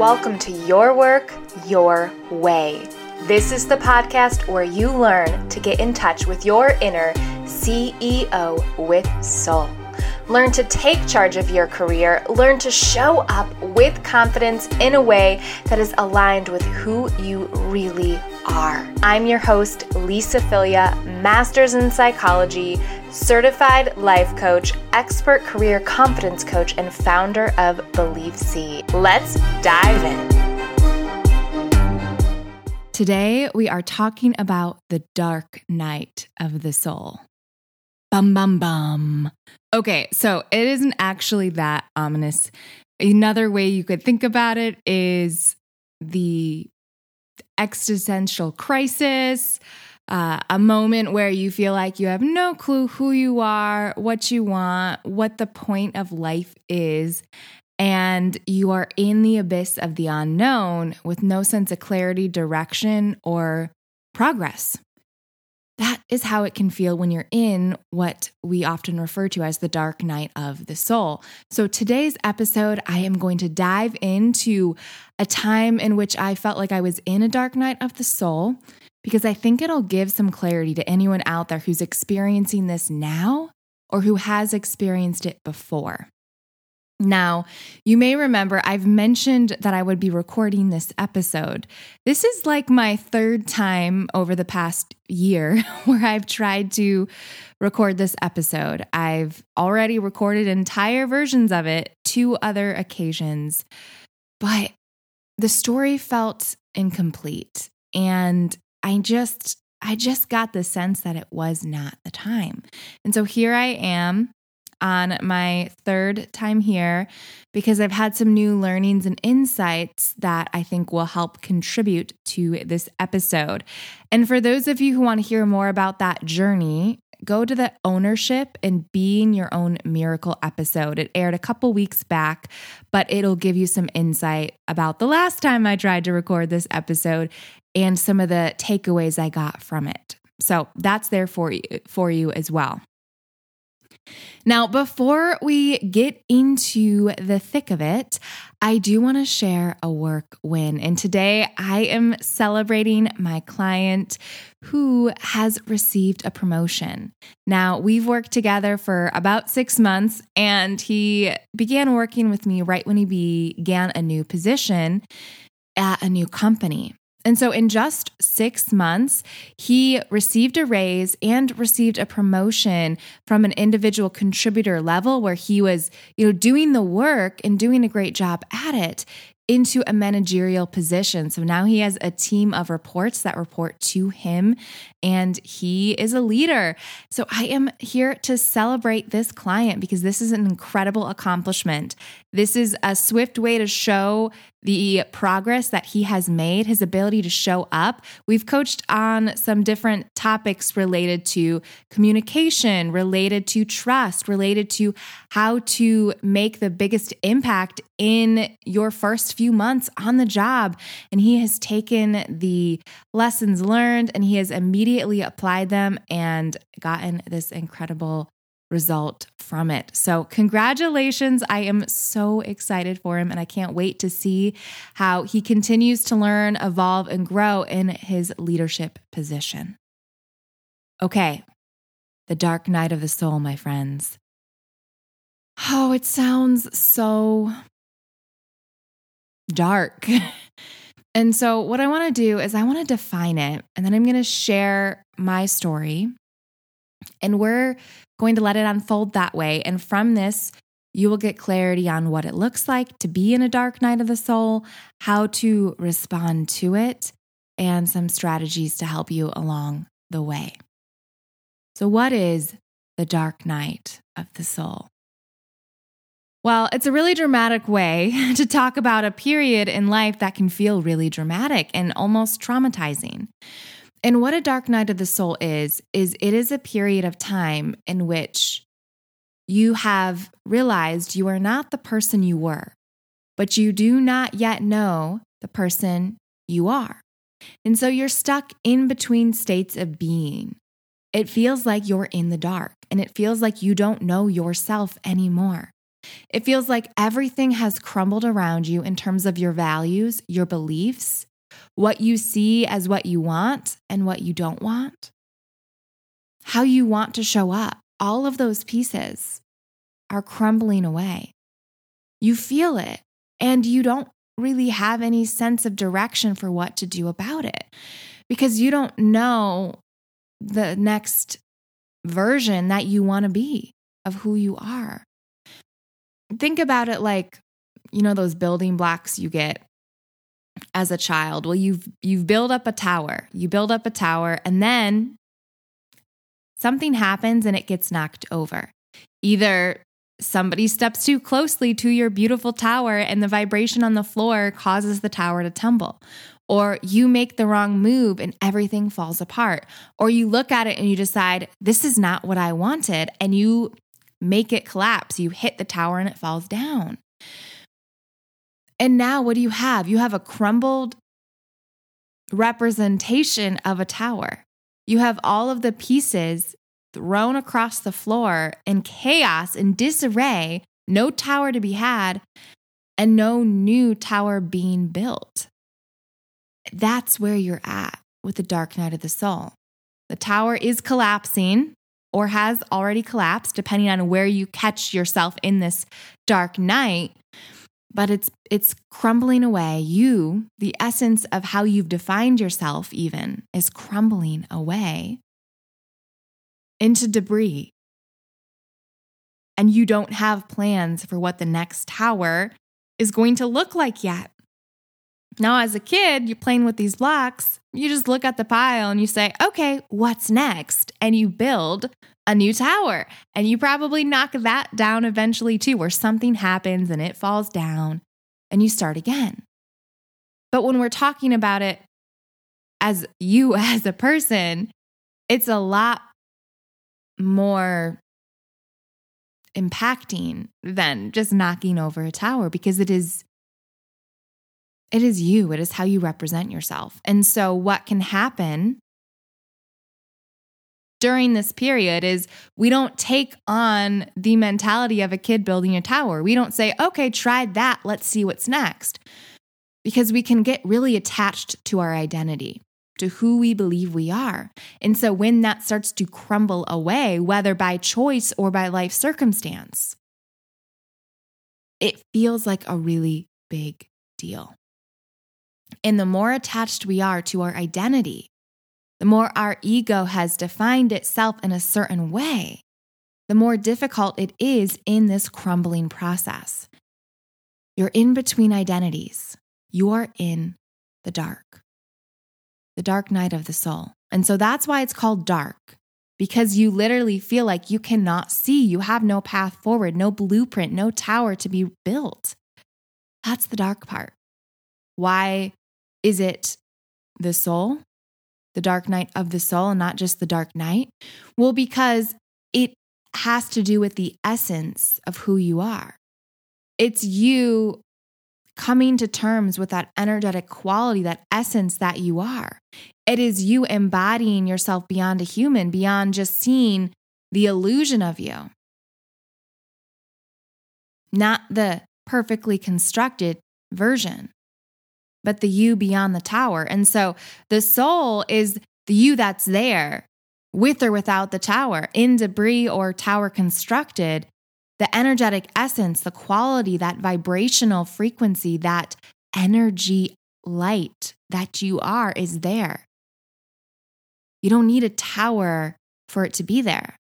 welcome to Your Work, Your Way. This is the podcast where you learn to get in touch with your inner CEO with soul. Learn to take charge of your career. Learn to show up with confidence in a way that is aligned with who you really are. I'm your host, Lisa Philyaw, Masters in Psychology, certified life coach, expert career confidence coach, and founder of Belief Seed. Let's dive in. Today, we are talking about the dark night of the soul. Bum, bum, bum. Okay, so it isn't actually that ominous. Another way you could think about it is the existential crisis, uh, a moment where you feel like you have no clue who you are, what you want, what the point of life is, and you are in the abyss of the unknown with no sense of clarity, direction, or progress. That is how it can feel when you're in what we often refer to as the dark night of the soul. So, today's episode, I am going to dive into a time in which I felt like I was in a dark night of the soul because I think it'll give some clarity to anyone out there who's experiencing this now or who has experienced it before. Now, you may remember I've mentioned that I would be recording this episode. This is like my third time over the past year where I've tried to record this episode. I've already recorded entire versions of it, two other occasions, but the story felt incomplete. And I just, I just got the sense that it was not the time. And so here I am on my third time here because I've had some new learnings and insights that I think will help contribute to this episode. And for those of you who want to hear more about that journey, go to the ownership and being your own miracle episode. It aired a couple weeks back, but it'll give you some insight about the last time I tried to record this episode and some of the takeaways I got from it. So that's there for you, for you as well. Now, before we get into the thick of it, I do want to share a work win. And today I am celebrating my client who has received a promotion. Now, we've worked together for about six months, and he began working with me right when he began a new position at a new company. And so, in just six months, he received a raise and received a promotion from an individual contributor level where he was, you know, doing the work and doing a great job at it into a managerial position. So now he has a team of reports that report to him and he is a leader. So I am here to celebrate this client because this is an incredible accomplishment. This is a swift way to show the progress that he has made, his ability to show up. We've coached on some different topics related to communication, related to trust, related to how to make the biggest impact in your first few months on the job. And he has taken the lessons learned and he has immediately applied them and gotten this incredible result from it. So, congratulations. I am so excited for him, and I can't wait to see how he continues to learn, evolve, and grow in his leadership position. Okay, the dark night of the soul, my friends. Oh, it sounds so dark. and so, what I want to do is, I want to define it, and then I'm going to share my story. And we're going to let it unfold that way. And from this, you will get clarity on what it looks like to be in a dark night of the soul, how to respond to it, and some strategies to help you along the way. So, what is the dark night of the soul? Well, it's a really dramatic way to talk about a period in life that can feel really dramatic and almost traumatizing. And what a dark night of the soul is, is it is a period of time in which you have realized you are not the person you were, but you do not yet know the person you are. And so you're stuck in between states of being. It feels like you're in the dark and it feels like you don't know yourself anymore. It feels like everything has crumbled around you in terms of your values, your beliefs, what you see as what you want and what you don't want, how you want to show up. All of those pieces are crumbling away. You feel it, and you don't really have any sense of direction for what to do about it because you don't know the next version that you want to be of who you are. Think about it like, you know, those building blocks you get as a child. Well, you've you've built up a tower. You build up a tower and then something happens and it gets knocked over. Either somebody steps too closely to your beautiful tower and the vibration on the floor causes the tower to tumble. Or you make the wrong move and everything falls apart. Or you look at it and you decide, this is not what I wanted. And you make it collapse. You hit the tower and it falls down. And now what do you have? You have a crumbled representation of a tower. You have all of the pieces thrown across the floor in chaos and disarray, no tower to be had, and no new tower being built. That's where you're at with the dark night of the soul. The tower is collapsing or has already collapsed, depending on where you catch yourself in this dark night. But it's it's crumbling away. You, the essence of how you've defined yourself, even, is crumbling away into debris. And you don't have plans for what the next tower is going to look like yet. Now, as a kid, you're playing with these blocks. You just look at the pile and you say, okay, what's next? And you build a new tower. And you probably knock that down eventually too, where something happens and it falls down and you start again. But when we're talking about it as you as a person, it's a lot more impacting than just knocking over a tower because it is it is you. It is how you represent yourself. And so what can happen during this period is we don't take on the mentality of a kid building a tower. We don't say okay try that. Let's see what's next. Because we can get really attached to our identity to who we believe we are. And so when that starts to crumble away, whether by choice or by life circumstance, it feels like a really big deal. And the more attached we are to our identity, the more our ego has defined itself in a certain way, the more difficult it is in this crumbling process. You're in between identities. You are in the dark the dark night of the soul. And so that's why it's called dark, because you literally feel like you cannot see. You have no path forward, no blueprint, no tower to be built. That's the dark part. Why is it the soul, the dark night of the soul, and not just the dark night? Well, because it has to do with the essence of who you are. It's you coming to terms with that energetic quality, that essence that you are. It is you embodying yourself beyond a human, beyond just seeing the illusion of you, not the perfectly constructed version, but the you beyond the tower. And so the soul is the you that's there with or without the tower, in debris or tower constructed, the energetic essence, the quality, that vibrational frequency, that energy light that you are is there. You don't need a tower for it to be there.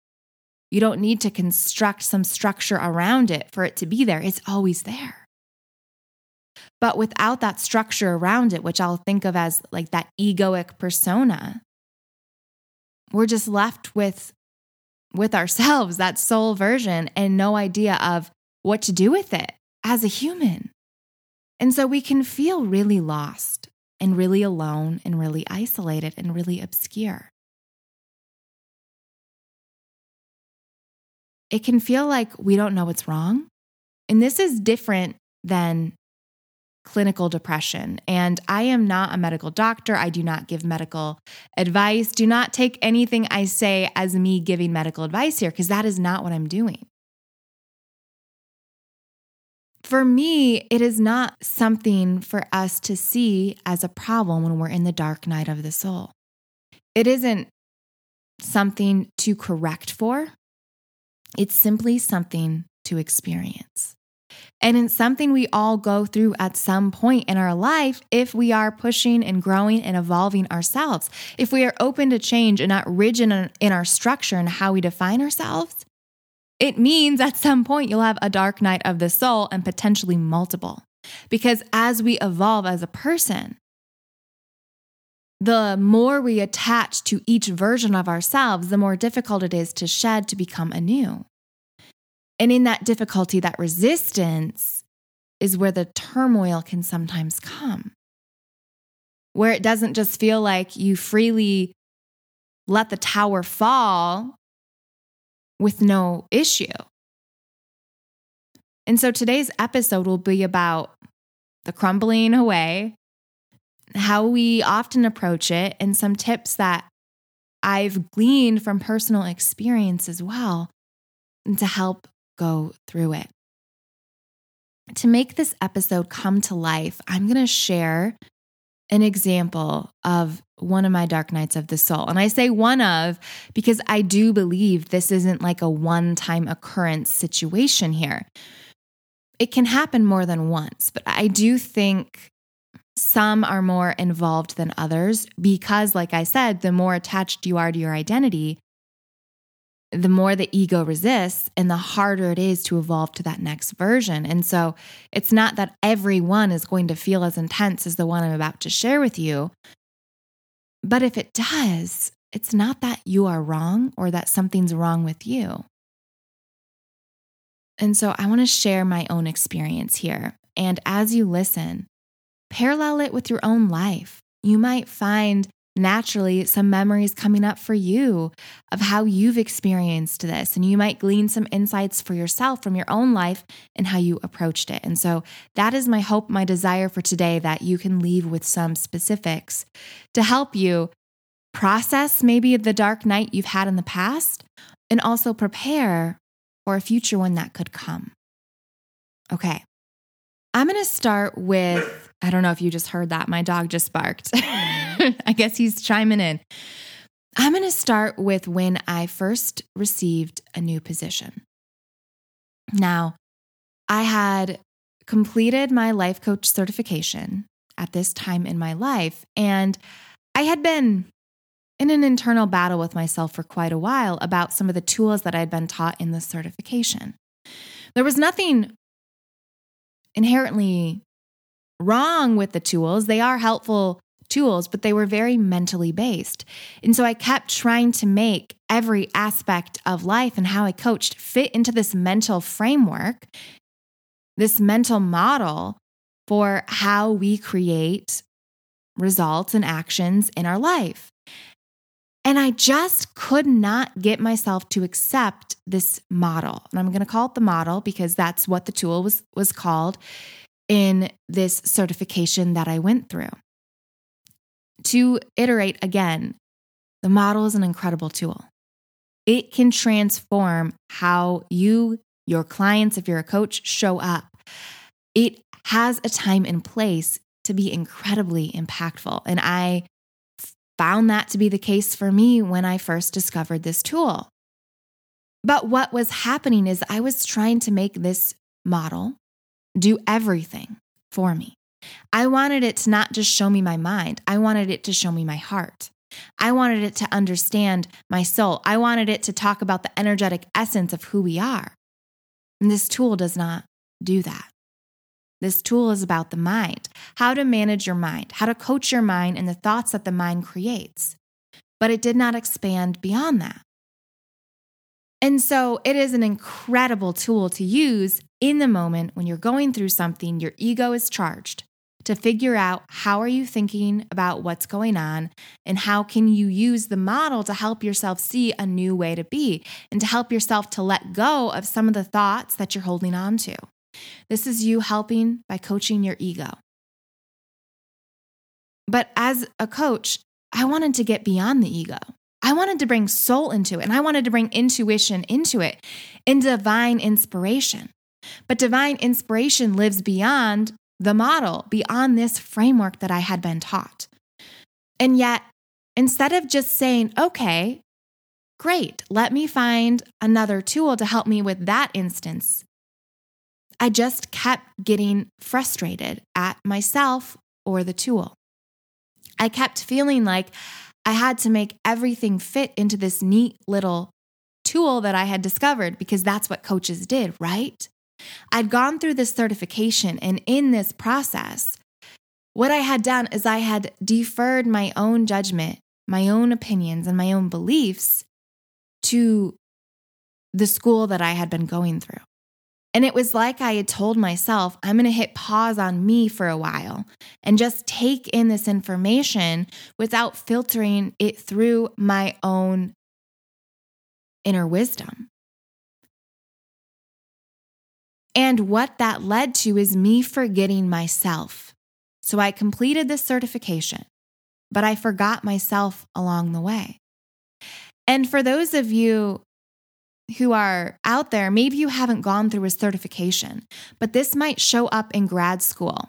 You don't need to construct some structure around it for it to be there. It's always there. But without that structure around it, which I'll think of as like that egoic persona, we're just left with with ourselves, that soul version, and no idea of what to do with it as a human. And so we can feel really lost and really alone and really isolated and really obscure. It can feel like we don't know what's wrong. And this is different than clinical depression. And I am not a medical doctor. I do not give medical advice. Do not take anything I say as me giving medical advice here, because that is not what I'm doing. for me, it is not something for us to see as a problem when we're in the dark night of the soul. It isn't something to correct for, it's simply something to experience. And it's something we all go through at some point in our life if we are pushing and growing and evolving ourselves. If we are open to change and not rigid in our structure and how we define ourselves, it means at some point you'll have a dark night of the soul and potentially multiple. Because as we evolve as a person, the more we attach to each version of ourselves, the more difficult it is to shed to become anew. And in that difficulty, that resistance is where the turmoil can sometimes come, where it doesn't just feel like you freely let the tower fall with no issue. And so today's episode will be about the crumbling away, how we often approach it, and some tips that I've gleaned from personal experience as well to help go through it. To make this episode come to life, I'm going to share an example of one of my dark nights of the soul. And I say one of because I do believe this isn't like a one time occurrence situation here. It can happen more than once, but I do think some are more involved than others because, like I said, the more attached you are to your identity, the more the ego resists and the harder it is to evolve to that next version. And so it's not that everyone is going to feel as intense as the one I'm about to share with you. But if it does, it's not that you are wrong or that something's wrong with you. And so I want to share my own experience here. And as you listen, parallel it with your own life. You might find naturally some memories coming up for you of how you've experienced this. And you might glean some insights for yourself from your own life and how you approached it. And so that is my hope, my desire for today that you can leave with some specifics to help you process maybe the dark night you've had in the past and also prepare for a future one that could come. Okay. I'm going to start with I don't know if you just heard that. My dog just barked. I guess he's chiming in. I'm going to start with when I first received a new position. Now, I had completed my life coach certification at this time in my life, and I had been in an internal battle with myself for quite a while about some of the tools that I had been taught in the certification. There was nothing inherently wrong with the tools. They are helpful tools, but they were very mentally based. And so I kept trying to make every aspect of life and how I coached fit into this mental framework, this mental model for how we create results and actions in our life. And I just could not get myself to accept this model. And I'm going to call it the model because that's what the tool was, was called in this certification that I went through. To iterate again, the model is an incredible tool. It can transform how you, your clients, if you're a coach, show up. It has a time and place to be incredibly impactful. And I found that to be the case for me when I first discovered this tool. But what was happening is I was trying to make this model do everything for me. I wanted it to not just show me my mind, I wanted it to show me my heart. I wanted it to understand my soul. I wanted it to talk about the energetic essence of who we are. And this tool does not do that. This tool is about the mind, how to manage your mind, how to coach your mind and the thoughts that the mind creates. But it did not expand beyond that. And so it is an incredible tool to use in the moment when you're going through something, your ego is charged to figure out how are you thinking about what's going on and how can you use the model to help yourself see a new way to be and to help yourself to let go of some of the thoughts that you're holding on to. This is you helping by coaching your ego. But as a coach, I wanted to get beyond the ego. I wanted to bring soul into it and I wanted to bring intuition into it and divine inspiration. But divine inspiration lives beyond the model, beyond this framework that I had been taught. And yet, instead of just saying, okay, great, let me find another tool to help me with that instance, I just kept getting frustrated at myself or the tool. I kept feeling like I had to make everything fit into this neat little tool that I had discovered because that's what coaches did, right? I'd gone through this certification, and in this process, what I had done is I had deferred my own judgment, my own opinions, and my own beliefs to the school that I had been going through. And it was like I had told myself, I'm going to hit pause on me for a while and just take in this information without filtering it through my own inner wisdom. And what that led to is me forgetting myself. So I completed the certification, but I forgot myself along the way. And for those of you who are out there, maybe you haven't gone through a certification, but this might show up in grad school.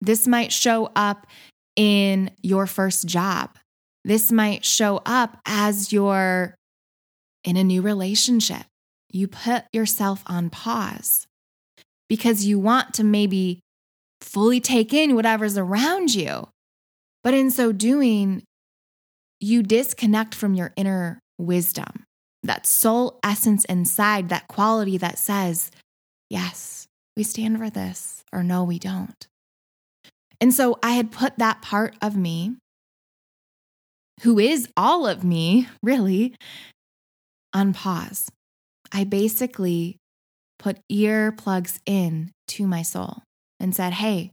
This might show up in your first job. This might show up as you're in a new relationship. You put yourself on pause because you want to maybe fully take in whatever's around you. But in so doing, you disconnect from your inner wisdom that soul essence inside, that quality that says, yes, we stand for this, or no, we don't. And so I had put that part of me, who is all of me, really, on pause. I basically put earplugs in to my soul and said, hey,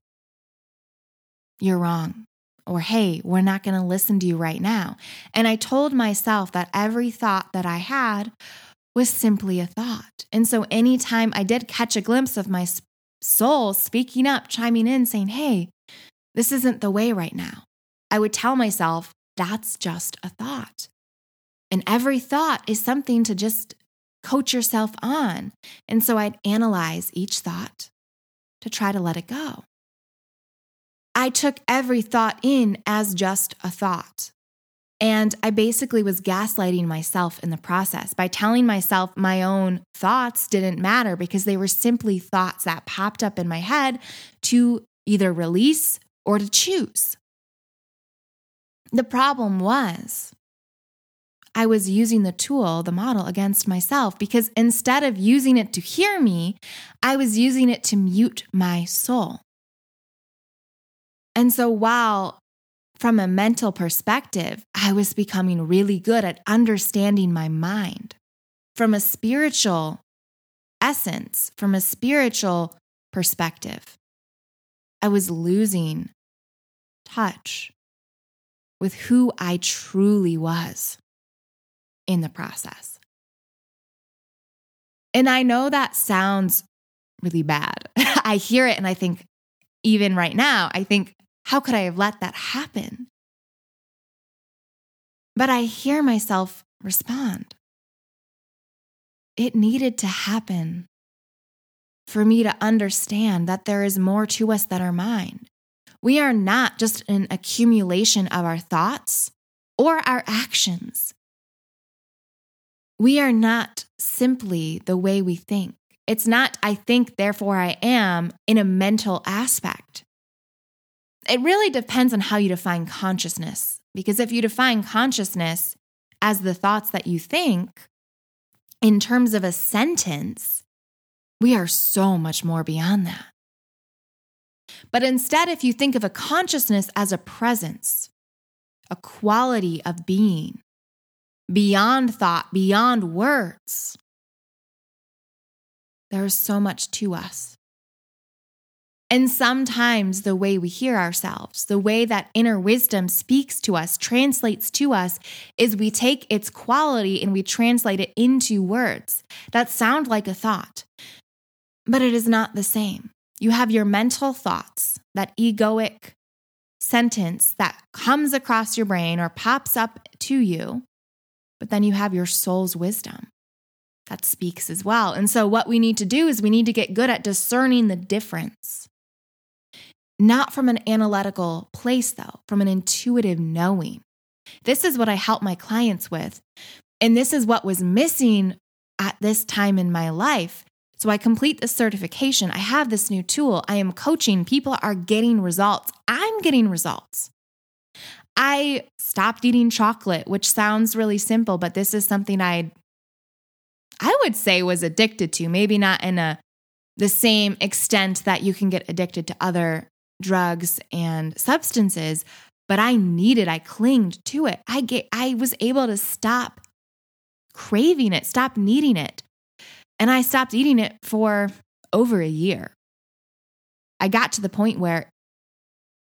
you're wrong or hey, we're not going to listen to you right now. And I told myself that every thought that I had was simply a thought. And so anytime I did catch a glimpse of my soul speaking up, chiming in, saying, hey, this isn't the way right now, I would tell myself, that's just a thought. And every thought is something to just coach yourself on. And so I'd analyze each thought to try to let it go. I took every thought in as just a thought. And I basically was gaslighting myself in the process by telling myself my own thoughts didn't matter because they were simply thoughts that popped up in my head to either release or to choose. The problem was, I was using the tool, the model, against myself because instead of using it to hear me, I was using it to mute my soul. And so while from a mental perspective, I was becoming really good at understanding my mind. From a spiritual essence, from a spiritual perspective, I was losing touch with who I truly was in the process. And I know that sounds really bad. I hear it and I think, even right now, I think, how could I have let that happen? But I hear myself respond. It needed to happen for me to understand that there is more to us than our mind. We are not just an accumulation of our thoughts or our actions. We are not simply the way we think. It's not, I think, therefore I am in a mental aspect. It really depends on how you define consciousness. Because if you define consciousness as the thoughts that you think, in terms of a sentence, we are so much more beyond that. But instead, if you think of a consciousness as a presence, a quality of being, beyond thought, beyond words, there is so much to us. And sometimes the way we hear ourselves, the way that inner wisdom speaks to us, translates to us, is we take its quality and we translate it into words that sound like a thought, but it is not the same. You have your mental thoughts, that egoic sentence that comes across your brain or pops up to you, but then you have your soul's wisdom that speaks as well. And so, what we need to do is we need to get good at discerning the difference. Not from an analytical place, though, from an intuitive knowing. This is what I help my clients with. And this is what was missing at this time in my life. So I complete the certification. I have this new tool. I am coaching. People are getting results. I'm getting results. I stopped eating chocolate, which sounds really simple, but this is something I I would say was addicted to, maybe not in a the same extent that you can get addicted to other drugs and substances, but I needed, I clinged to it. I get I was able to stop craving it, stop needing it. And I stopped eating it for over a year. I got to the point where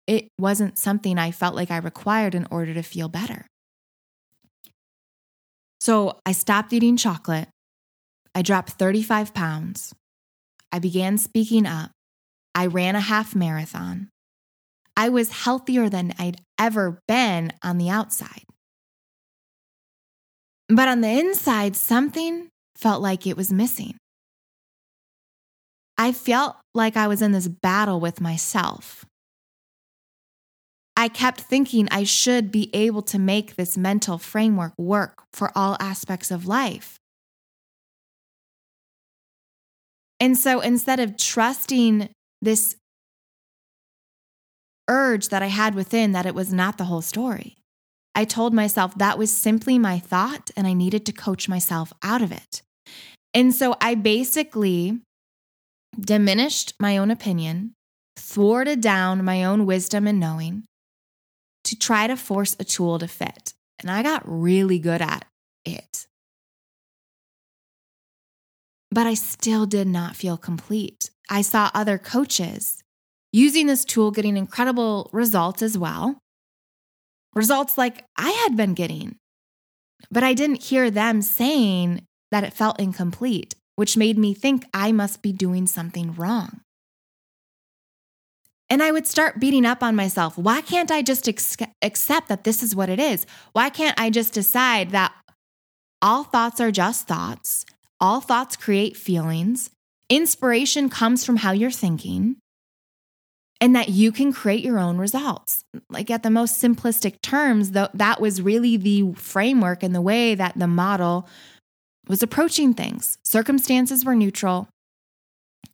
it wasn't something I felt like I required in order to feel better. So I stopped eating chocolate. I dropped 35 pounds. I began speaking up. I ran a half marathon. I was healthier than I'd ever been on the outside. But on the inside, something felt like it was missing. I felt like I was in this battle with myself. I kept thinking I should be able to make this mental framework work for all aspects of life. And so instead of trusting this urge that I had within that it was not the whole story, I told myself that was simply my thought and I needed to coach myself out of it. And so I basically diminished my own opinion, thwarted down my own wisdom and knowing to try to force a tool to fit. And I got really good at it. But I still did not feel complete. I saw other coaches using this tool getting incredible results as well results like I had been getting. But I didn't hear them saying that it felt incomplete, which made me think I must be doing something wrong. And I would start beating up on myself. Why can't I just ex- accept that this is what it is? Why can't I just decide that all thoughts are just thoughts? All thoughts create feelings. Inspiration comes from how you're thinking and that you can create your own results. Like at the most simplistic terms, though, that was really the framework and the way that the model was approaching things. Circumstances were neutral.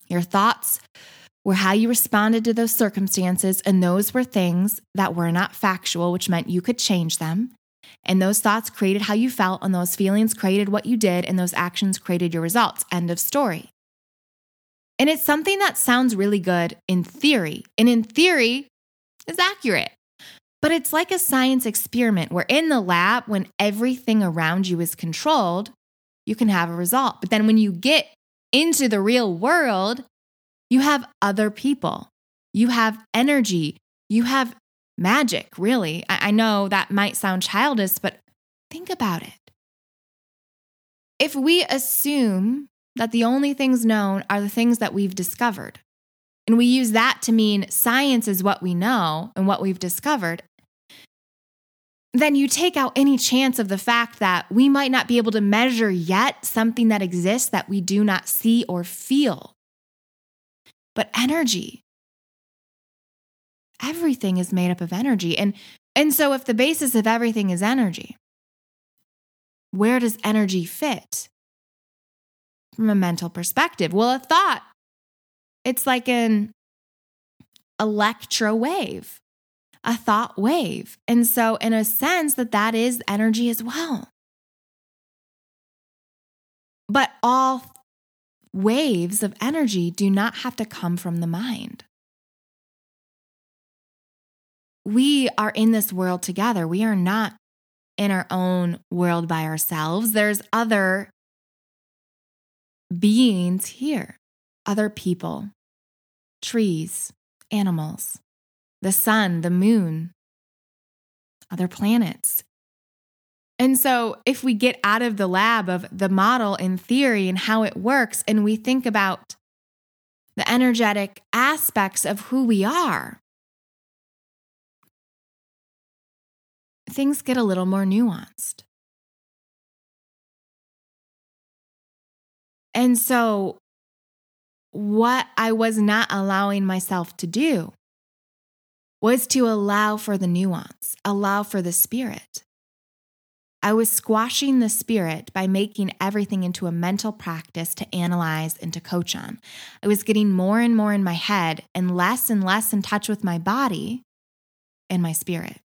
Your thoughts were how you responded to those circumstances, and those were things that were not factual, which meant you could change them. And those thoughts created how you felt, and those feelings created what you did, and those actions created your results. End of story. And it's something that sounds really good in theory, and in theory is accurate. But it's like a science experiment where in the lab, when everything around you is controlled, you can have a result. But then when you get into the real world, you have other people, you have energy, you have magic, really. I, I know that might sound childish, but think about it. If we assume that the only things known are the things that we've discovered. And we use that to mean science is what we know and what we've discovered. Then you take out any chance of the fact that we might not be able to measure yet something that exists that we do not see or feel. But energy, everything is made up of energy. And, and so, if the basis of everything is energy, where does energy fit? from a mental perspective. Well, a thought, it's like an electro wave, a thought wave. And so, in a sense, that that is energy as well. But all waves of energy do not have to come from the mind. We are in this world together. We are not in our own world by ourselves. There's other beings here other people, trees, animals, the sun, the moon, other planets. And so, if we get out of the lab of the model in theory and how it works, and we think about the energetic aspects of who we are, things get a little more nuanced. And so, what I was not allowing myself to do was to allow for the nuance, allow for the spirit. I was squashing the spirit by making everything into a mental practice to analyze and to coach on. I was getting more and more in my head and less and less in touch with my body and my spirit.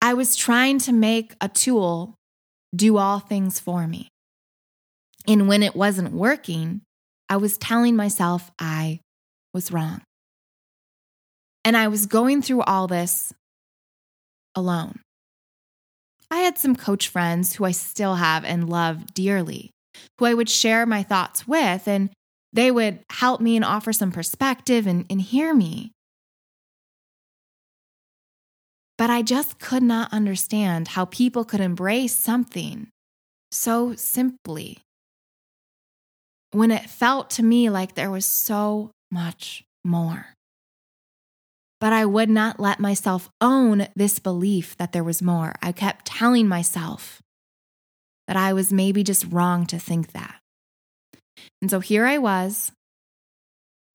I was trying to make a tool do all things for me. And when it wasn't working, I was telling myself I was wrong. And I was going through all this alone. I had some coach friends who I still have and love dearly, who I would share my thoughts with, and they would help me and offer some perspective and, and hear me. But I just could not understand how people could embrace something so simply when it felt to me like there was so much more. But I would not let myself own this belief that there was more. I kept telling myself that I was maybe just wrong to think that. And so here I was,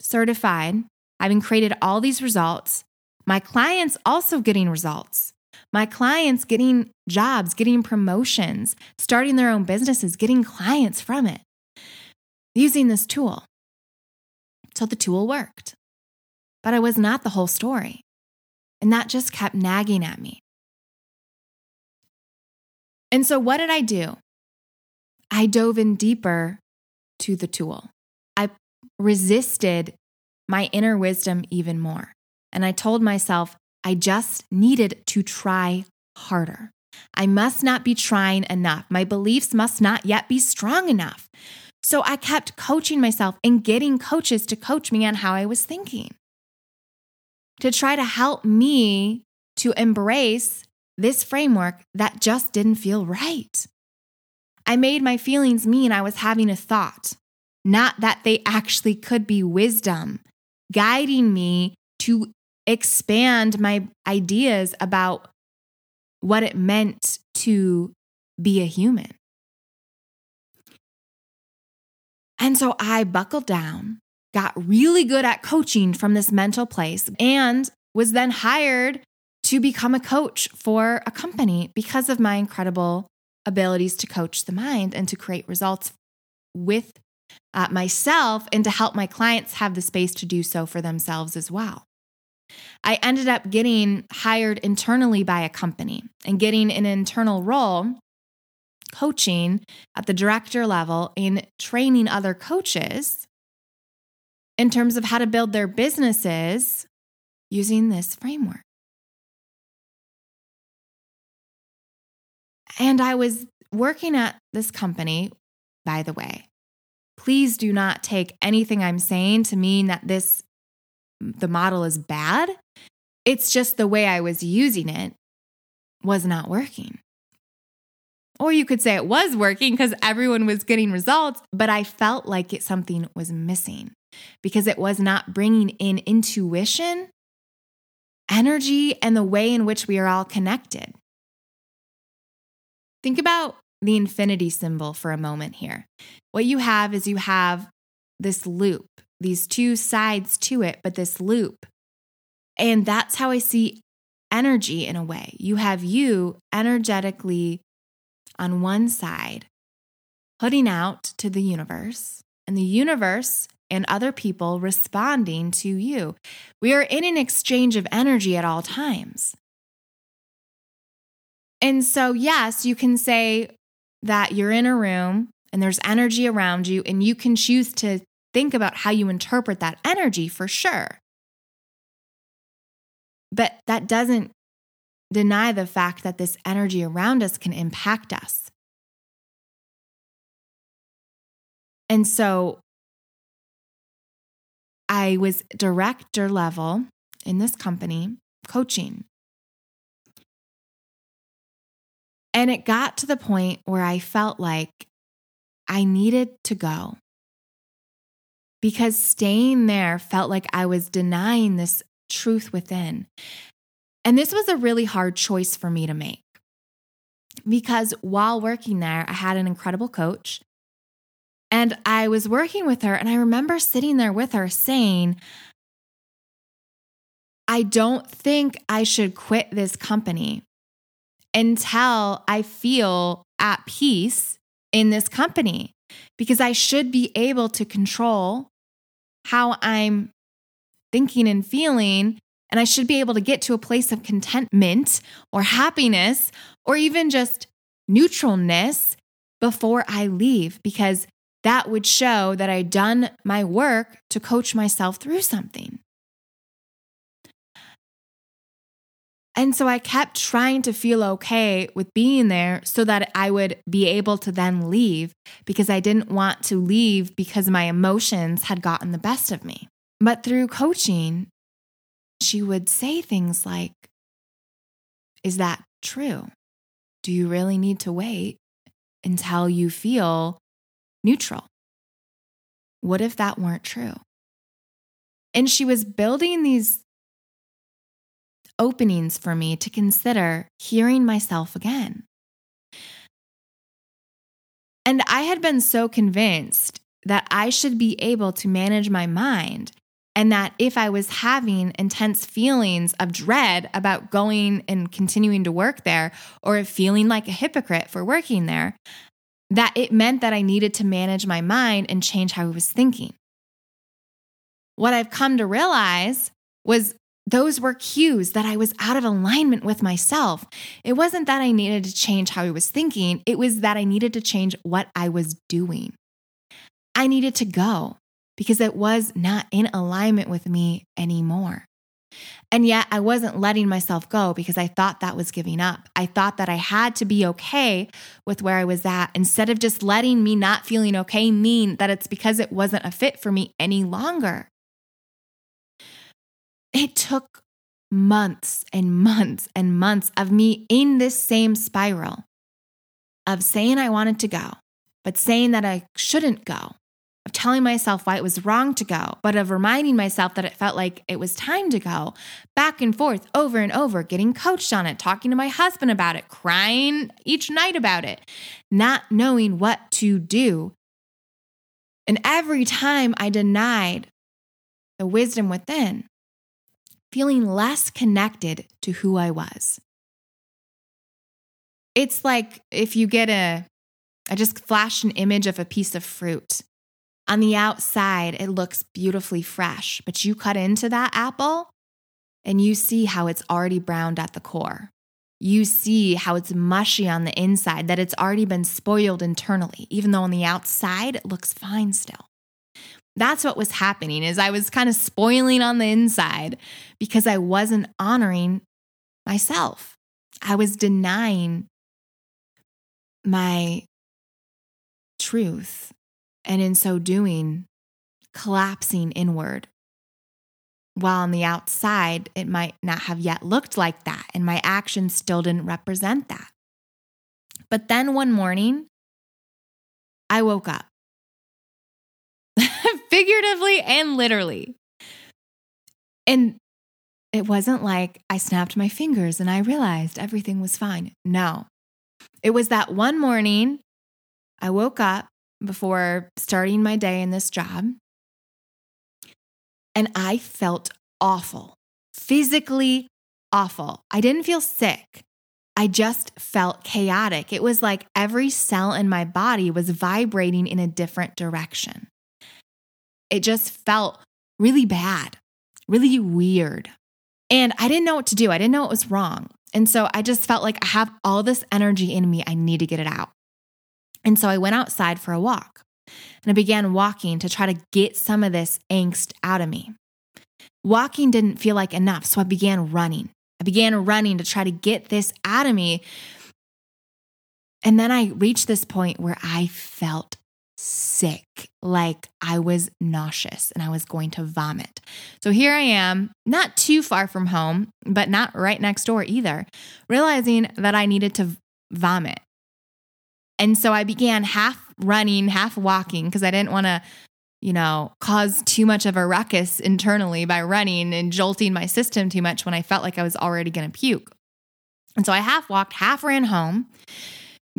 certified, having created all these results, my clients also getting results. My clients getting jobs, getting promotions, starting their own businesses, getting clients from it, using this tool. So the tool worked but I was not the whole story. And that just kept nagging at me. And so, what did I do? I dove in deeper to the tool. I resisted my inner wisdom even more. And I told myself I just needed to try harder. I must not be trying enough. My beliefs must not yet be strong enough. So I kept coaching myself and getting coaches to coach me on how I was thinking to try to help me to embrace this framework that just didn't feel right. I made my feelings mean I was having a thought, not that they actually could be wisdom, guiding me to expand my ideas about what it meant to be a human. And so I buckled down got really good at coaching from this mental place, and was then hired to become a coach for a company because of my incredible abilities to coach the mind and to create results with uh, myself and to help my clients have the space to do so for themselves as well. I ended up getting hired internally by a company and getting an internal role coaching at the director level in training other coaches in terms of how to build their businesses using this framework. And I was working at this company, by the way. Please do not take anything I'm saying to mean that this the model is bad. It's just the way I was using it was not working. Or you could say it was working because everyone was getting results, but I felt like it, something was missing because it was not bringing in intuition, energy, and the way in which we are all connected. Think about the infinity symbol for a moment here. What you have is you have this loop, these two sides to it, but this loop. And that's how I see energy in a way. You have you energetically on one side, putting out to the universe, and the universe and other people responding to you. We are in an exchange of energy at all times. And so, yes, you can say that you're in a room and there's energy around you, and you can choose to think about how you interpret that energy for sure. But that doesn't deny the fact that this energy around us can impact us. And so I was director level in this company coaching. And it got to the point where I felt like I needed to go because staying there felt like I was denying this truth within. And this was a really hard choice for me to make. because while working there, I had an incredible coach. And I was working with her, and I remember sitting there with her saying, I don't think I should quit this company until I feel at peace in this company because I should be able to control how I'm thinking and feeling. And I should be able to get to a place of contentment or happiness or even just neutralness before I leave because that would show that I'd done my work to coach myself through something. And so I kept trying to feel okay with being there so that I would be able to then leave because I didn't want to leave because my emotions had gotten the best of me. But through coaching, she would say things like, Is that true? Do you really need to wait until you feel neutral? What if that weren't true? And she was building these openings for me to consider hearing myself again. And I had been so convinced that I should be able to manage my mind, and that if I was having intense feelings of dread about going and continuing to work there, or feeling like a hypocrite for working there, that it meant that I needed to manage my mind and change how I was thinking. What I've come to realize was those were cues that I was out of alignment with myself. It wasn't that I needed to change how I was thinking, it was that I needed to change what I was doing. I needed to go because it was not in alignment with me anymore. And yet I wasn't letting myself go because I thought that was giving up. I thought that I had to be okay with where I was at instead of just letting me not feeling okay mean that it's because it wasn't a fit for me any longer. It took months and months and months of me in this same spiral of saying I wanted to go, but saying that I shouldn't go, of telling myself why it was wrong to go, but of reminding myself that it felt like it was time to go, back and forth over and over, getting coached on it, talking to my husband about it, crying each night about it, not knowing what to do. And every time I denied the wisdom within, feeling less connected to who I was. It's like if you get a, I just flashed an image of a piece of fruit. On the outside, it looks beautifully fresh, but you cut into that apple and you see how it's already browned at the core. You see how it's mushy on the inside, that it's already been spoiled internally, even though on the outside it looks fine still that's what was happening is I was kind of spoiling on the inside because I wasn't honoring myself. I was denying my truth and in so doing collapsing inward. While on the outside, it might not have yet looked like that, and my actions still didn't represent that. But then one morning, I woke up figuratively and literally. And it wasn't like I snapped my fingers and I realized everything was fine. No, it was that one morning I woke up before starting my day in this job and I felt awful, physically awful. I didn't feel sick. I just felt chaotic. It was like every cell in my body was vibrating in a different direction. It just felt really bad, really weird. And I didn't know what to do. I didn't know what was wrong. And so I just felt like I have all this energy in me. I need to get it out. And so I went outside for a walk and I began walking to try to get some of this angst out of me. Walking didn't feel like enough. So I began running. I began running to try to get this out of me. And then I reached this point where I felt sick, like I was nauseous and I was going to vomit. So here I am, not too far from home, but not right next door either, realizing that I needed to vomit. And so I began half running, half walking because I didn't want to, you know, cause too much of a ruckus internally by running and jolting my system too much when I felt like I was already going to puke. And so I half walked, half ran home,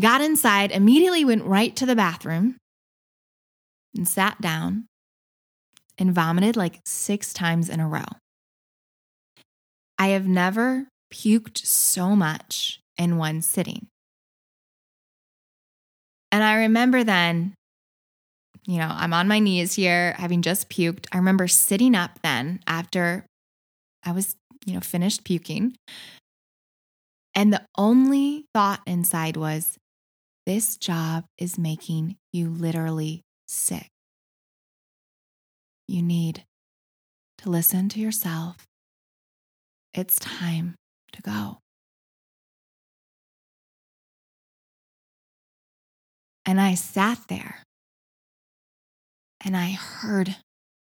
got inside, immediately went right to the bathroom and sat down and vomited like six times in a row. I have never puked so much in one sitting. And I remember then, you know, I'm on my knees here, having just puked. I remember sitting up then after I was, you know, finished puking. And the only thought inside was, this job is making you literally sick. You need to listen to yourself. It's time to go. And I sat there and I heard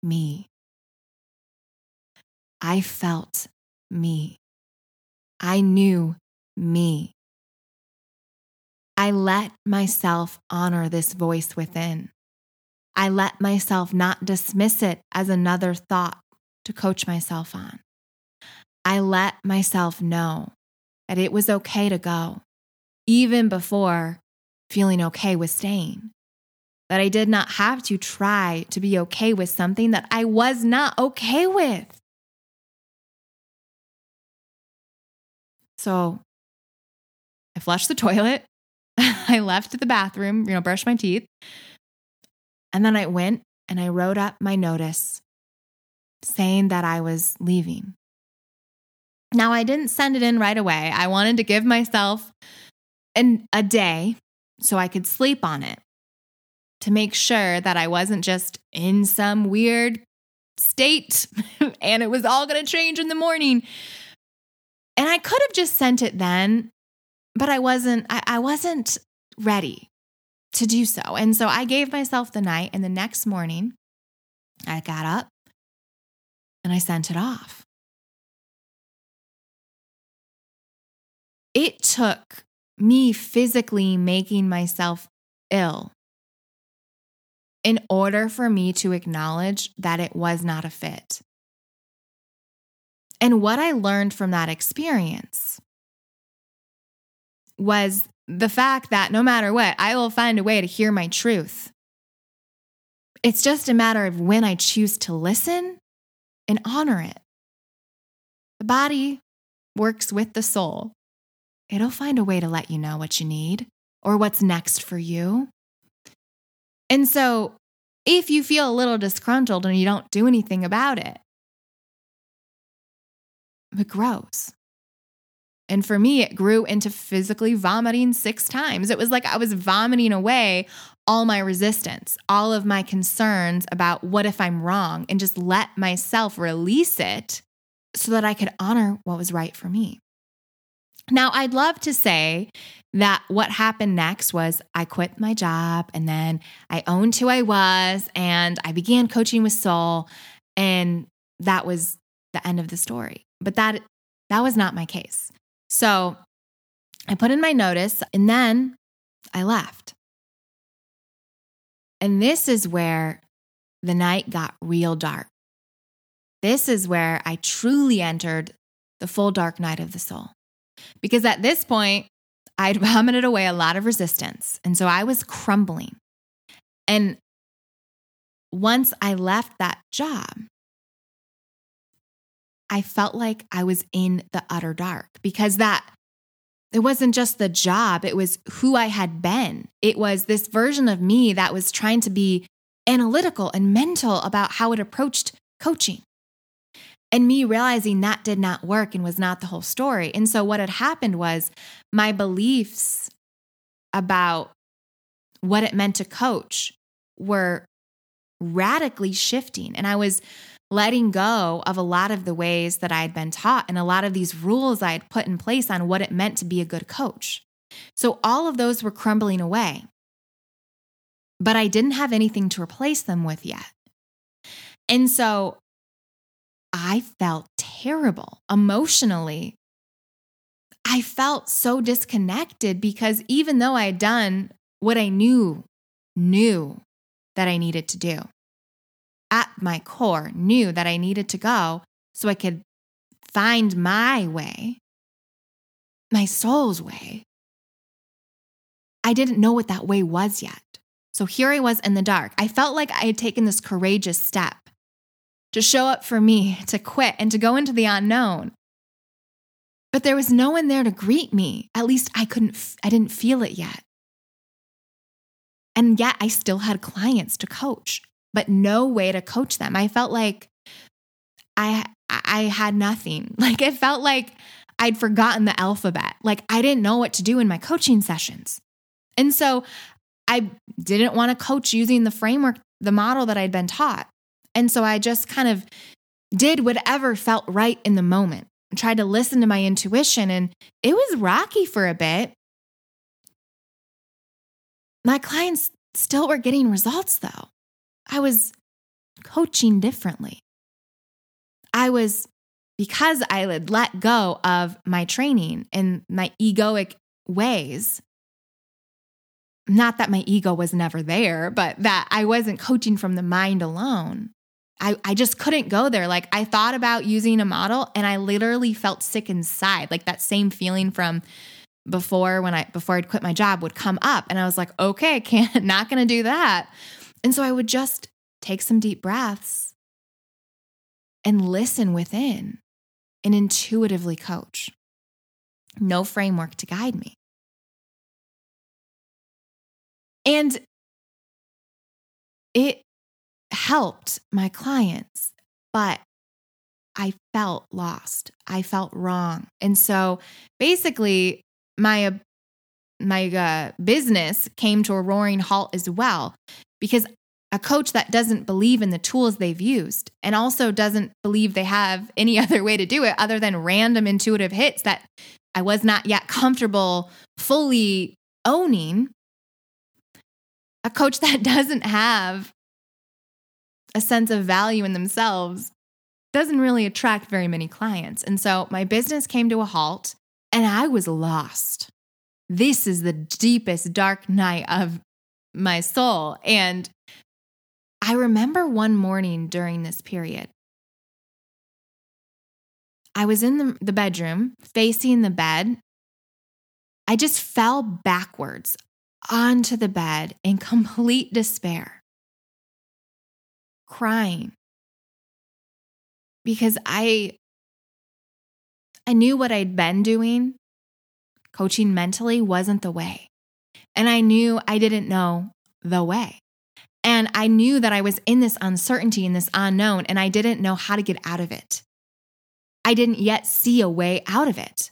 me. I felt me. I knew me. I let myself honor this voice within. I let myself not dismiss it as another thought to coach myself on. I let myself know that it was okay to go, even before feeling okay with staying. That I did not have to try to be okay with something that I was not okay with. So I flushed the toilet. I left the bathroom, you know, brushed my teeth. And then I went and I wrote up my notice saying that I was leaving. Now, I didn't send it in right away. I wanted to give myself an, a day so I could sleep on it to make sure that I wasn't just in some weird state and it was all going to change in the morning. And I could have just sent it then, but I wasn't I, I wasn't ready to do so. And so I gave myself the night and the next morning I got up and I sent it off. It took me physically making myself ill in order for me to acknowledge that it was not a fit. And what I learned from that experience was the fact that no matter what, I will find a way to hear my truth. It's just a matter of when I choose to listen and honor it. The body works with the soul it'll find a way to let you know what you need or what's next for you. And so, if you feel a little disgruntled and you don't do anything about it, it grows. And for me, it grew into physically vomiting six times. It was like I was vomiting away all my resistance, all of my concerns about what if I'm wrong, and just let myself release it so that I could honor what was right for me. Now, I'd love to say that what happened next was I quit my job and then I owned who I was and I began coaching with Soul and that was the end of the story. But that that was not my case. So, I put in my notice and then I left. And this is where the night got real dark. This is where I truly entered the full dark night of the soul. Because at this point, I'd vomited away a lot of resistance. And so I was crumbling. And once I left that job, I felt like I was in the utter dark because that it wasn't just the job, it was who I had been. It was this version of me that was trying to be analytical and mental about how it approached coaching and me realizing that did not work and was not the whole story. And so what had happened was my beliefs about what it meant to coach were radically shifting. And I was letting go of a lot of the ways that I had been taught and a lot of these rules I had put in place on what it meant to be a good coach. So all of those were crumbling away. But I didn't have anything to replace them with yet. And so I felt terrible emotionally. I felt so disconnected because even though I had done what I knew, knew that I needed to do, at my core, knew that I needed to go so I could find my way, my soul's way. I didn't know what that way was yet. So here I was in the dark. I felt like I had taken this courageous step to show up for me, to quit, and to go into the unknown. But there was no one there to greet me. At least I couldn't, I didn't feel it yet. And yet I still had clients to coach, but no way to coach them. I felt like I, I had nothing. Like it felt like I'd forgotten the alphabet. Like I didn't know what to do in my coaching sessions. And so I didn't want to coach using the framework, the model that I'd been taught. And so I just kind of did whatever felt right in the moment and tried to listen to my intuition. And it was rocky for a bit. My clients still were getting results though. I was coaching differently. I was, because I had let go of my training and my egoic ways, not that my ego was never there, but that I wasn't coaching from the mind alone. I, I just couldn't go there. Like I thought about using a model and I literally felt sick inside. Like that same feeling from before when I before I'd quit my job would come up. And I was like, okay, can't not gonna do that. And so I would just take some deep breaths and listen within and intuitively coach. No framework to guide me. And it helped my clients, but I felt lost. I felt wrong. And so basically, my my uh, business came to a roaring halt as well because a coach that doesn't believe in the tools they've used and also doesn't believe they have any other way to do it other than random intuitive hits that I was not yet comfortable fully owning a coach that doesn't have a sense of value in themselves doesn't really attract very many clients. And so my business came to a halt and I was lost. This is the deepest dark night of my soul. And I remember one morning during this period, I was in the, the bedroom facing the bed. I just fell backwards onto the bed in complete despair, crying because I I knew what I'd been doing, coaching mentally wasn't the way. And I knew I didn't know the way. And I knew that I was in this uncertainty and this unknown, and I didn't know how to get out of it. I didn't yet see a way out of it.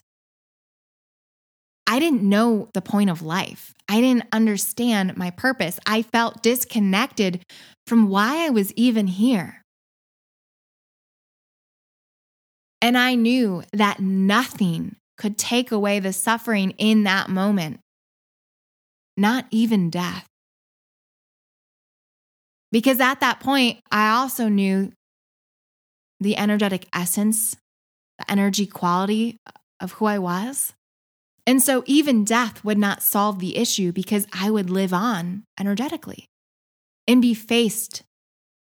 I didn't know the point of life. I didn't understand my purpose. I felt disconnected from why I was even here. And I knew that nothing could take away the suffering in that moment, not even death. Because at that point, I also knew the energetic essence, the energy quality of who I was. And so even death would not solve the issue because I would live on energetically and be faced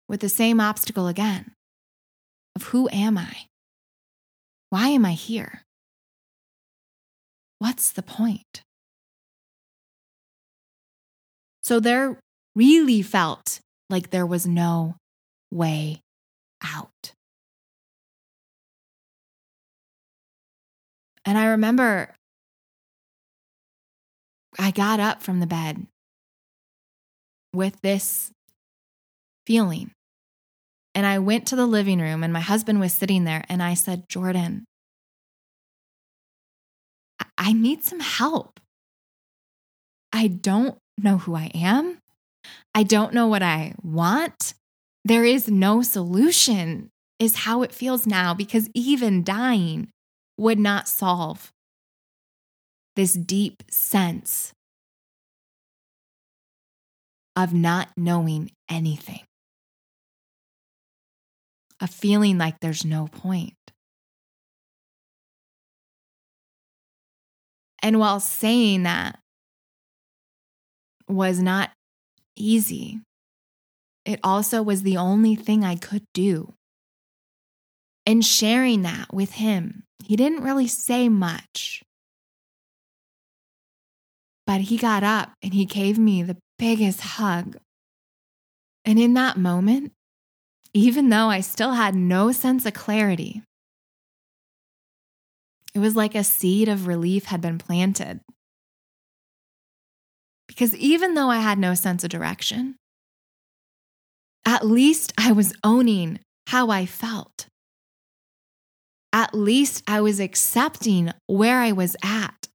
with the same obstacle again of who am I? Why am I here? What's the point? So there really felt like there was no way out. And I remember I got up from the bed with this feeling. And I went to the living room, and my husband was sitting there, and I said, Jordan, I need some help. I don't know who I am. I don't know what I want. There is no solution, is how it feels now, because even dying would not solve this deep sense of not knowing anything, a feeling like there's no point. And while saying that was not easy, it also was the only thing I could do. And sharing that with him, he didn't really say much. But he got up and he gave me the biggest hug. And in that moment, even though I still had no sense of clarity, it was like a seed of relief had been planted. Because even though I had no sense of direction, at least I was owning how I felt. At least I was accepting where I was at.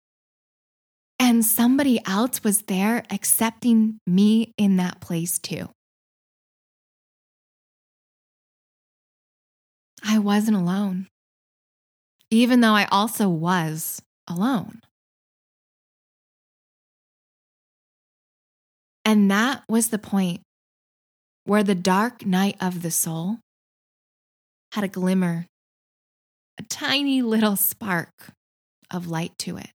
And somebody else was there accepting me in that place too. I wasn't alone, even though I also was alone. And that was the point where the dark night of the soul had a glimmer, a tiny little spark of light to it.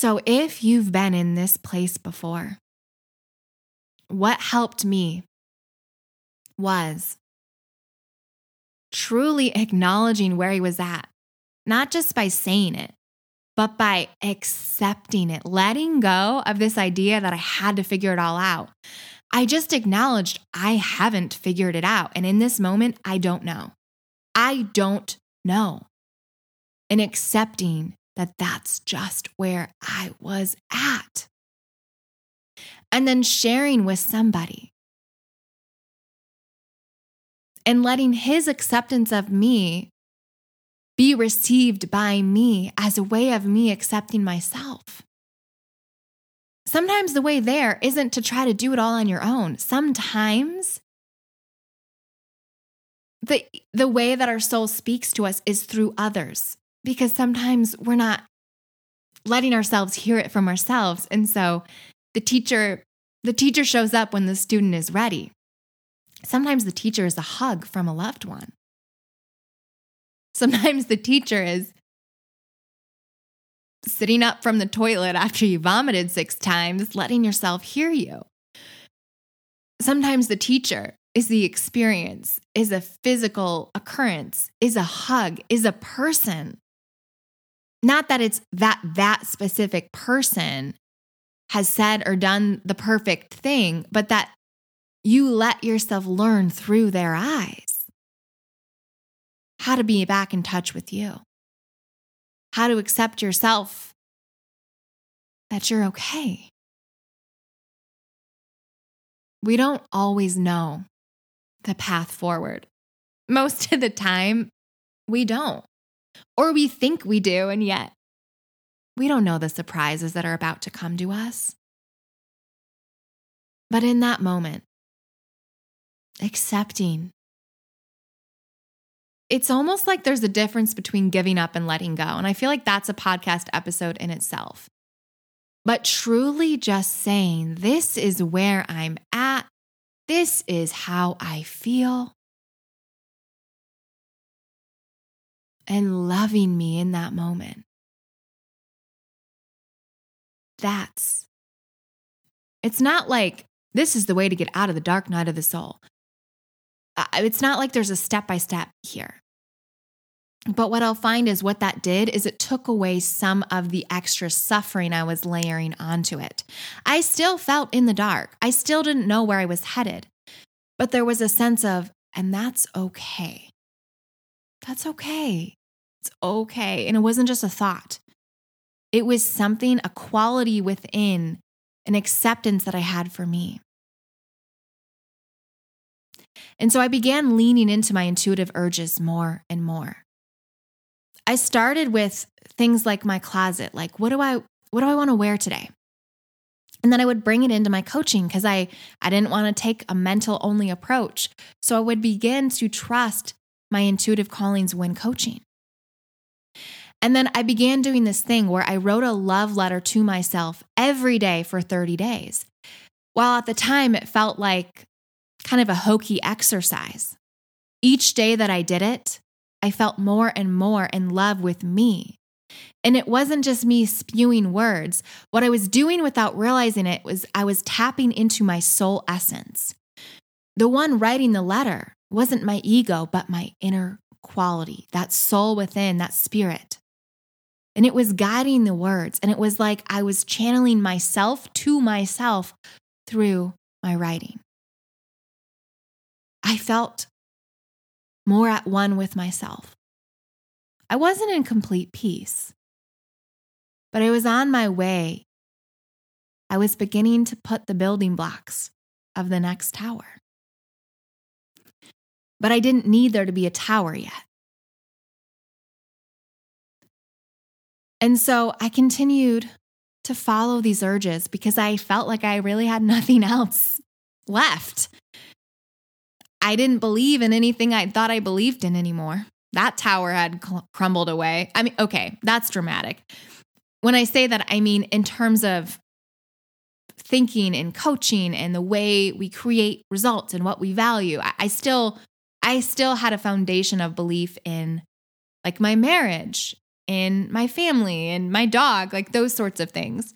So, if you've been in this place before, what helped me was truly acknowledging where he was at, not just by saying it, but by accepting it, letting go of this idea that I had to figure it all out. I just acknowledged I haven't figured it out. And in this moment, I don't know. I don't know. And accepting that that's just where I was at. And then sharing with somebody and letting his acceptance of me be received by me as a way of me accepting myself. Sometimes the way there isn't to try to do it all on your own. Sometimes the, the way that our soul speaks to us is through others because sometimes we're not letting ourselves hear it from ourselves. And so the teacher the teacher shows up when the student is ready. Sometimes the teacher is a hug from a loved one. Sometimes the teacher is sitting up from the toilet after you vomited six times, letting yourself hear you. Sometimes the teacher is the experience, is a physical occurrence, is a hug, is a person. Not that it's that that specific person has said or done the perfect thing, but that you let yourself learn through their eyes how to be back in touch with you, how to accept yourself that you're okay. We don't always know the path forward. Most of the time, we don't. Or we think we do, and yet we don't know the surprises that are about to come to us. But in that moment, accepting. It's almost like there's a difference between giving up and letting go. And I feel like that's a podcast episode in itself. But truly just saying, this is where I'm at, this is how I feel, and loving me in that moment. That's, it's not like this is the way to get out of the dark night of the soul it's not like there's a step by step here. But what I'll find is what that did is it took away some of the extra suffering I was layering onto it. I still felt in the dark. I still didn't know where I was headed. But there was a sense of, and that's okay. That's okay. It's okay. And it wasn't just a thought, it was something, a quality within, an acceptance that I had for me. And so I began leaning into my intuitive urges more and more. I started with things like my closet, like what do I what do I want to wear today? And then I would bring it into my coaching because I, I didn't want to take a mental only approach. So I would begin to trust my intuitive callings when coaching. And then I began doing this thing where I wrote a love letter to myself every day for 30 days. While at the time it felt like kind of a hokey exercise. Each day that I did it, I felt more and more in love with me. And it wasn't just me spewing words. What I was doing without realizing it was I was tapping into my soul essence. The one writing the letter wasn't my ego, but my inner quality, that soul within, that spirit. And it was guiding the words. And it was like I was channeling myself to myself through my writing. I felt more at one with myself. I wasn't in complete peace, but I was on my way. I was beginning to put the building blocks of the next tower. But I didn't need there to be a tower yet. And so I continued to follow these urges because I felt like I really had nothing else left. I didn't believe in anything I thought I believed in anymore. That tower had crumbled away. I mean, okay, that's dramatic. When I say that, I mean in terms of thinking and coaching and the way we create results and what we value. I, still I still had a foundation of belief in like my marriage, in my family, and my dog, like those sorts of things.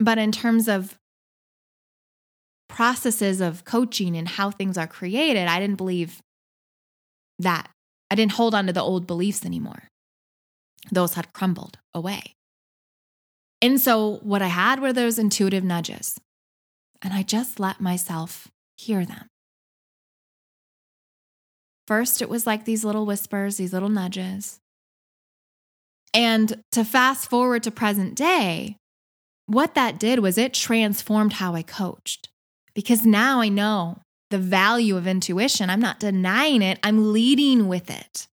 But in terms of processes of coaching and how things are created, I didn't believe that. I didn't hold on to the old beliefs anymore. Those had crumbled away. And so what I had were those intuitive nudges, and I just let myself hear them. First, it was like these little whispers, these little nudges. And to fast forward to present day, what that did was it transformed how I coached because now I know the value of intuition. I'm not denying it, I'm leading with it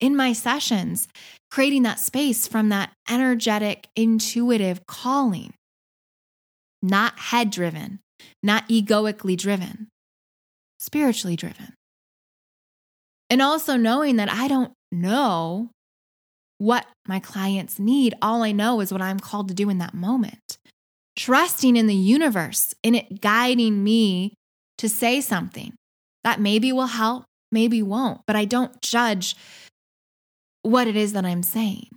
in my sessions, creating that space from that energetic, intuitive calling, not head driven, not egoically driven, spiritually driven. And also knowing that I don't know what my clients need. All I know is what I'm called to do in that moment trusting in the universe, in it guiding me to say something that maybe will help, maybe won't, but I don't judge what it is that I'm saying.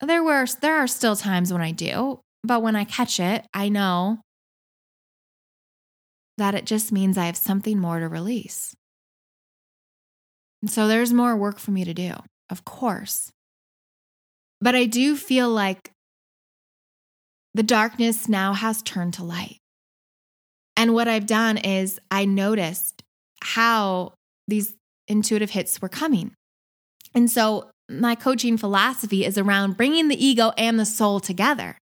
There were there are still times when I do, but when I catch it, I know that it just means I have something more to release. And so there's more work for me to do, of course. But I do feel like the darkness now has turned to light. And what I've done is I noticed how these intuitive hits were coming. And so my coaching philosophy is around bringing the ego and the soul together.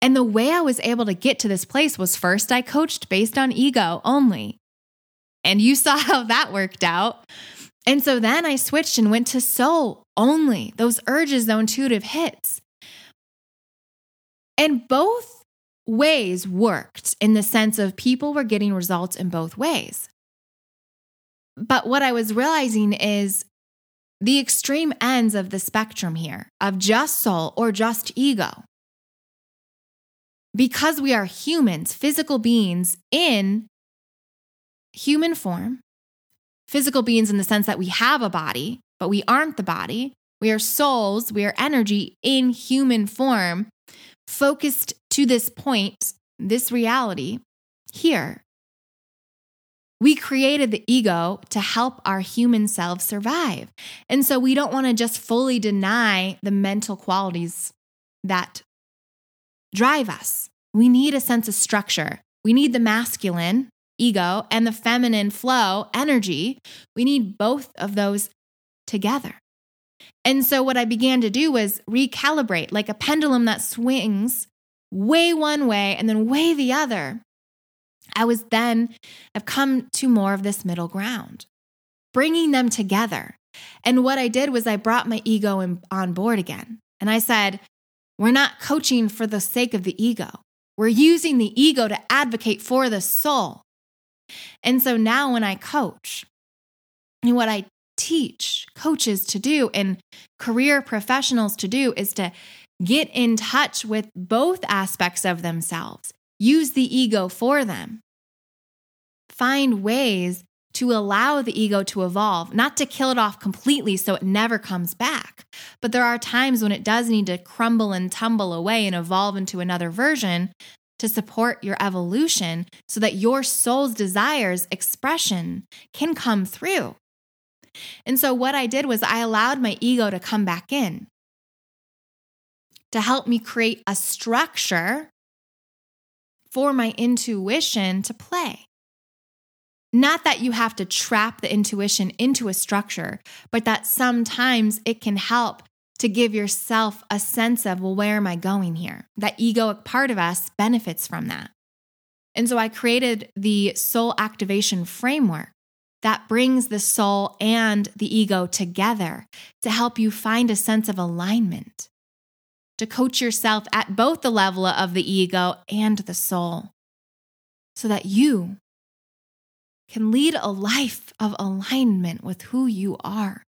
And the way I was able to get to this place was first I coached based on ego only. And you saw how that worked out. And so then I switched and went to soul only, those urges, those intuitive hits. And both ways worked in the sense of people were getting results in both ways. But what I was realizing is the extreme ends of the spectrum here of just soul or just ego. Because we are humans, physical beings in human form, physical beings in the sense that we have a body, but we aren't the body. We are souls, we are energy in human form focused to this point, this reality here. We created the ego to help our human selves survive. And so we don't want to just fully deny the mental qualities that drive us. We need a sense of structure. We need the masculine ego and the feminine flow energy. We need both of those together. And so, what I began to do was recalibrate like a pendulum that swings way one way and then way the other. I was then, I've come to more of this middle ground, bringing them together. And what I did was I brought my ego in, on board again. And I said, we're not coaching for the sake of the ego. We're using the ego to advocate for the soul. And so now when I coach, and what I teach coaches to do and career professionals to do is to get in touch with both aspects of themselves, use the ego for them, find ways to allow the ego to evolve, not to kill it off completely so it never comes back. But there are times when it does need to crumble and tumble away and evolve into another version to support your evolution so that your soul's desires expression can come through. And so what I did was I allowed my ego to come back in. to help me create a structure for my intuition to play. Not that you have to trap the intuition into a structure, but that sometimes it can help to give yourself a sense of, well, where am I going here? That egoic part of us benefits from that. And so I created the soul activation framework that brings the soul and the ego together to help you find a sense of alignment, to coach yourself at both the level of the ego and the soul, so that you can lead a life of alignment with who you are.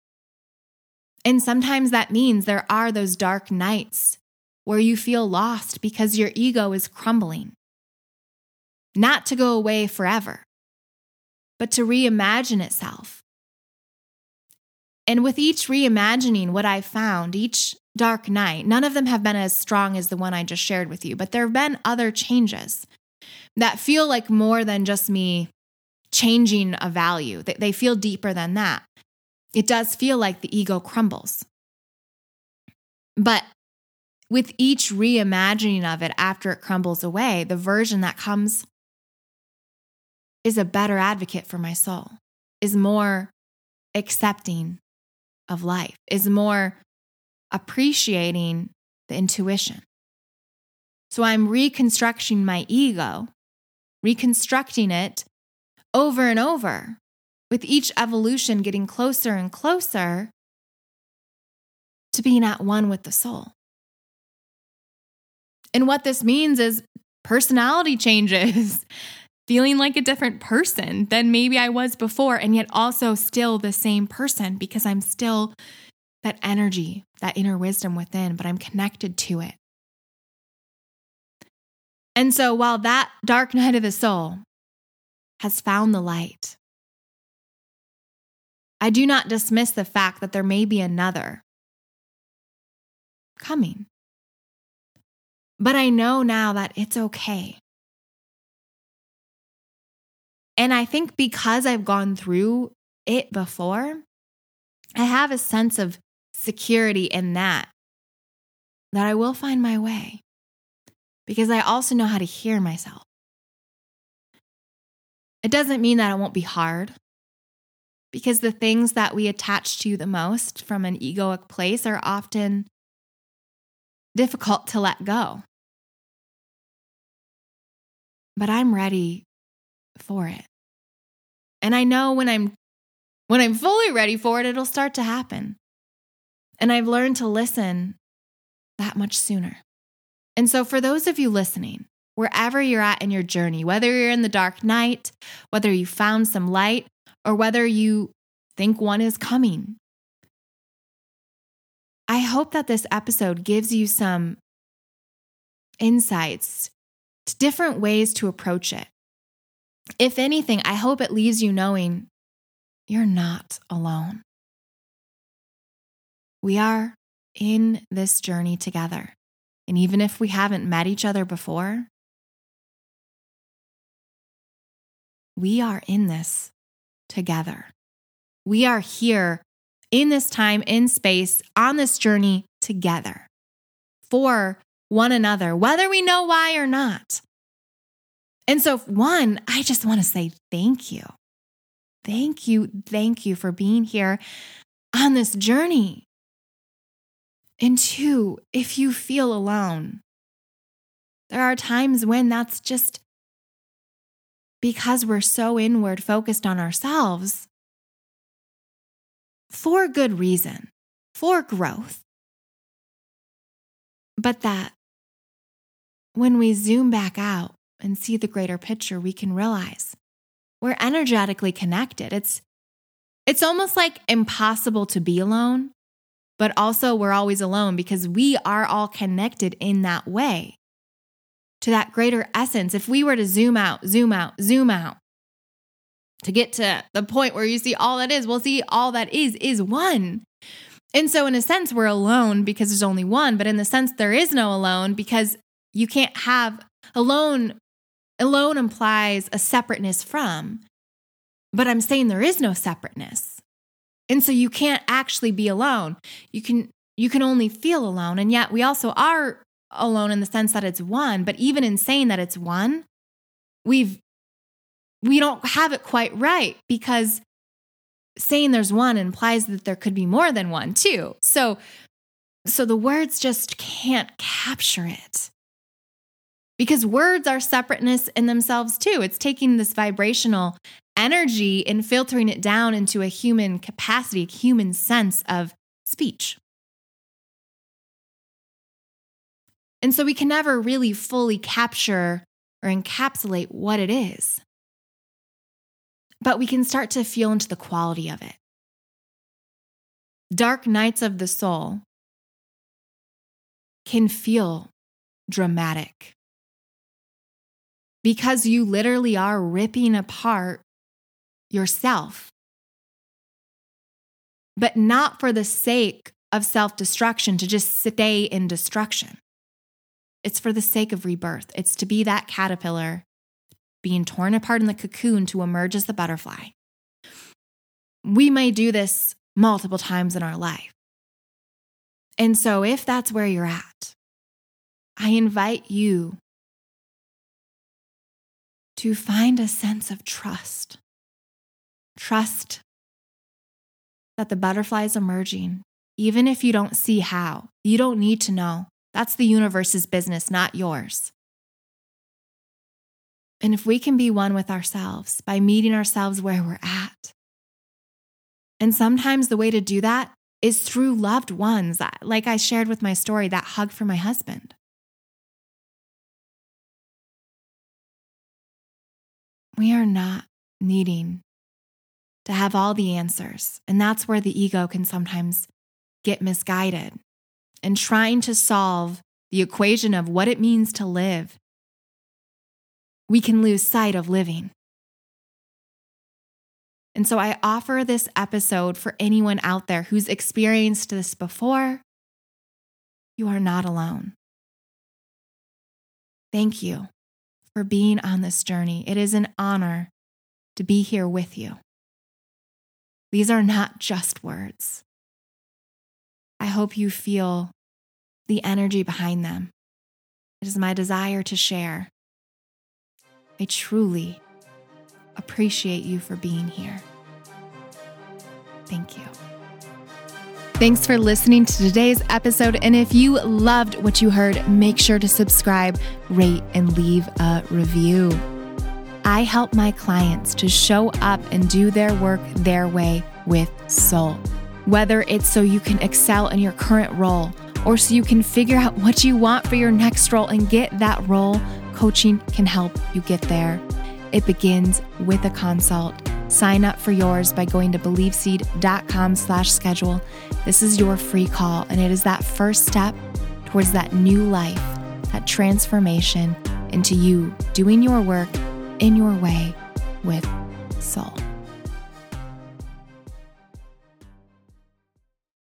And sometimes that means there are those dark nights where you feel lost because your ego is crumbling. Not to go away forever, but to reimagine itself. And with each reimagining, what I've found, each dark night, none of them have been as strong as the one I just shared with you, but there have been other changes that feel like more than just me changing a value. They feel deeper than that. It does feel like the ego crumbles. But with each reimagining of it after it crumbles away, the version that comes is a better advocate for my soul, is more accepting of life, is more appreciating the intuition. So I'm reconstructing my ego, reconstructing it over and over, with each evolution getting closer and closer to being at one with the soul. And what this means is personality changes, feeling like a different person than maybe I was before, and yet also still the same person because I'm still that energy, that inner wisdom within, but I'm connected to it. And so while that dark night of the soul has found the light. I do not dismiss the fact that there may be another coming. But I know now that it's okay. And I think because I've gone through it before, I have a sense of security in that, that I will find my way because I also know how to hear myself. It doesn't mean that it won't be hard because the things that we attach to the most from an egoic place are often difficult to let go. But I'm ready for it. And I know when I'm when I'm fully ready for it it'll start to happen. And I've learned to listen that much sooner. And so for those of you listening wherever you're at in your journey, whether you're in the dark night, whether you found some light, or whether you think one is coming. I hope that this episode gives you some insights to different ways to approach it. If anything, I hope it leaves you knowing you're not alone. We are in this journey together. And even if we haven't met each other before, we are in this together. We are here in this time, in space, on this journey together for one another, whether we know why or not. And so, one, I just want to say thank you. Thank you. Thank you for being here on this journey. And two, if you feel alone, there are times when that's just because we're so inward focused on ourselves for good reason, for growth. But that when we zoom back out and see the greater picture, we can realize we're energetically connected. It's it's almost like impossible to be alone, but also we're always alone because we are all connected in that way to that greater essence, if we were to zoom out, zoom out, zoom out to get to the point where you see all that is, well, see, all that is is one. And so, in a sense, we're alone because there's only one, but in the sense, there is no alone because you can't have alone. Alone implies a separateness from, but I'm saying there is no separateness. And so you can't actually be alone. You can you can only feel alone. And yet we also are alone in the sense that it's one. But even in saying that it's one, we've we don't have it quite right because saying there's one implies that there could be more than one too. So so the words just can't capture it. Because words are separateness in themselves too. It's taking this vibrational energy and filtering it down into a human capacity, human sense of speech. And so we can never really fully capture or encapsulate what it is. But we can start to feel into the quality of it. Dark nights of the soul can feel dramatic because you literally are ripping apart yourself, but not for the sake of self destruction to just stay in destruction. It's for the sake of rebirth. It's to be that caterpillar being torn apart in the cocoon to emerge as the butterfly. We may do this multiple times in our life. And so, if that's where you're at, I invite you to find a sense of trust. Trust that the butterfly is emerging, even if you don't see how. You don't need to know. That's the universe's business, not yours. And if we can be one with ourselves by meeting ourselves where we're at, and sometimes the way to do that is through loved ones, like I shared with my story, that hug for my husband. We are not needing to have all the answers. And that's where the ego can sometimes get misguided and trying to solve the equation of what it means to live, we can lose sight of living. And so I offer this episode for anyone out there who's experienced this before. You are not alone. Thank you for being on this journey. It is an honor to be here with you. These are not just words. I hope you feel the energy behind them. It is my desire to share. I truly appreciate you for being here. Thank you. Thanks for listening to today's episode. And if you loved what you heard, make sure to subscribe, rate, and leave a review. I help my clients to show up and do their work their way with soul. Whether it's so you can excel in your current role or so you can figure out what you want for your next role and get that role, coaching can help you get there. It begins with a consult. Sign up for yours by going to beliefseed.com slash schedule. This is your free call, and it is that first step towards that new life, that transformation into you doing your work in your way